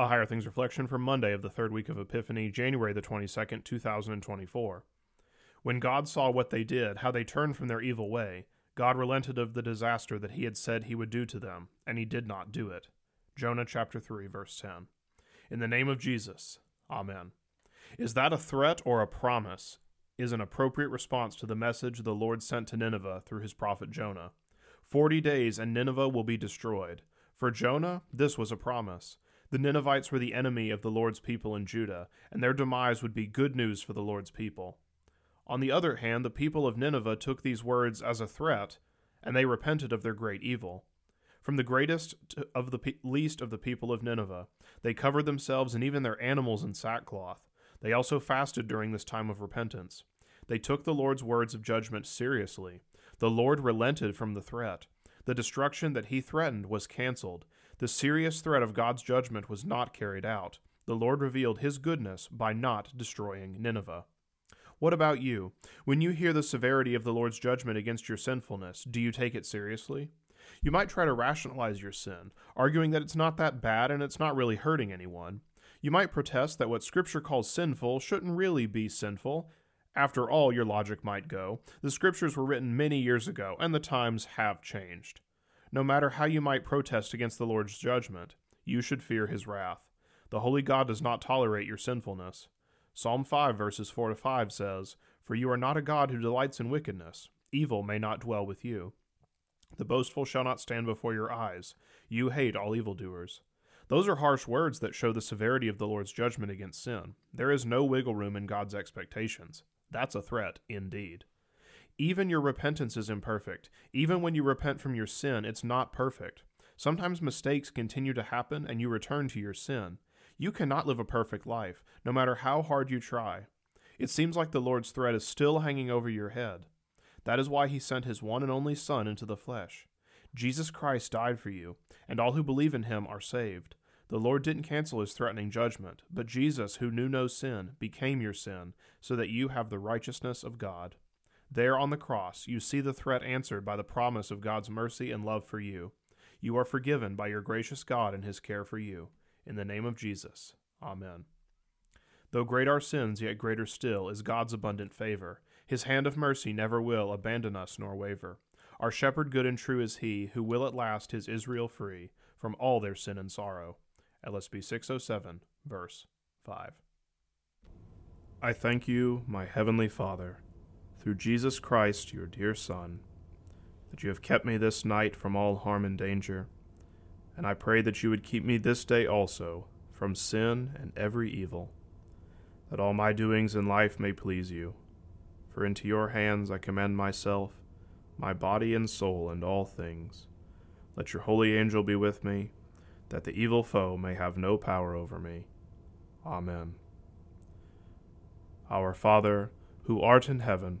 A Higher Things reflection for Monday of the third week of Epiphany, January the 22nd, 2024. When God saw what they did, how they turned from their evil way, God relented of the disaster that he had said he would do to them, and he did not do it. Jonah chapter 3 verse 10. In the name of Jesus. Amen. Is that a threat or a promise? Is an appropriate response to the message the Lord sent to Nineveh through his prophet Jonah. 40 days and Nineveh will be destroyed. For Jonah, this was a promise. The Ninevites were the enemy of the Lord's people in Judah, and their demise would be good news for the Lord's people. On the other hand, the people of Nineveh took these words as a threat, and they repented of their great evil. From the greatest of the pe- least of the people of Nineveh, they covered themselves and even their animals in sackcloth. They also fasted during this time of repentance. They took the Lord's words of judgment seriously. The Lord relented from the threat. The destruction that he threatened was canceled, the serious threat of God's judgment was not carried out. The Lord revealed his goodness by not destroying Nineveh. What about you? When you hear the severity of the Lord's judgment against your sinfulness, do you take it seriously? You might try to rationalize your sin, arguing that it's not that bad and it's not really hurting anyone. You might protest that what Scripture calls sinful shouldn't really be sinful. After all, your logic might go, the Scriptures were written many years ago, and the times have changed. No matter how you might protest against the Lord's judgment, you should fear his wrath. The holy God does not tolerate your sinfulness. Psalm 5, verses 4 to 5 says, For you are not a God who delights in wickedness. Evil may not dwell with you. The boastful shall not stand before your eyes. You hate all evildoers. Those are harsh words that show the severity of the Lord's judgment against sin. There is no wiggle room in God's expectations. That's a threat, indeed. Even your repentance is imperfect. Even when you repent from your sin, it's not perfect. Sometimes mistakes continue to happen and you return to your sin. You cannot live a perfect life, no matter how hard you try. It seems like the Lord's threat is still hanging over your head. That is why he sent his one and only Son into the flesh. Jesus Christ died for you, and all who believe in him are saved. The Lord didn't cancel his threatening judgment, but Jesus, who knew no sin, became your sin, so that you have the righteousness of God. There on the cross, you see the threat answered by the promise of God's mercy and love for you. You are forgiven by your gracious God and his care for you. In the name of Jesus. Amen. Though great our sins, yet greater still is God's abundant favor. His hand of mercy never will abandon us nor waver. Our shepherd good and true is he, who will at last his Israel free from all their sin and sorrow. LSB 607, verse 5. I thank you, my heavenly Father through Jesus Christ, your dear Son, that you have kept me this night from all harm and danger. And I pray that you would keep me this day also from sin and every evil, that all my doings in life may please you. For into your hands I commend myself, my body and soul, and all things. Let your holy angel be with me, that the evil foe may have no power over me. Amen. Our Father, who art in heaven,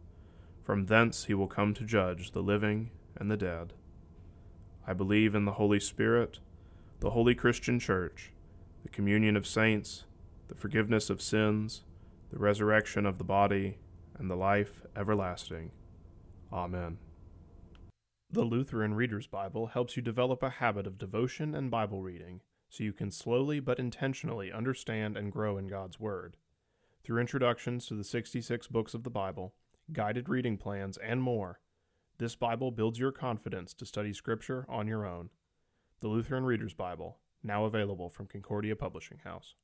from thence he will come to judge the living and the dead. I believe in the Holy Spirit, the holy Christian Church, the communion of saints, the forgiveness of sins, the resurrection of the body, and the life everlasting. Amen. The Lutheran Reader's Bible helps you develop a habit of devotion and Bible reading so you can slowly but intentionally understand and grow in God's Word. Through introductions to the 66 books of the Bible, guided reading plans, and more. This Bible builds your confidence to study Scripture on your own. The Lutheran Reader's Bible, now available from Concordia Publishing House.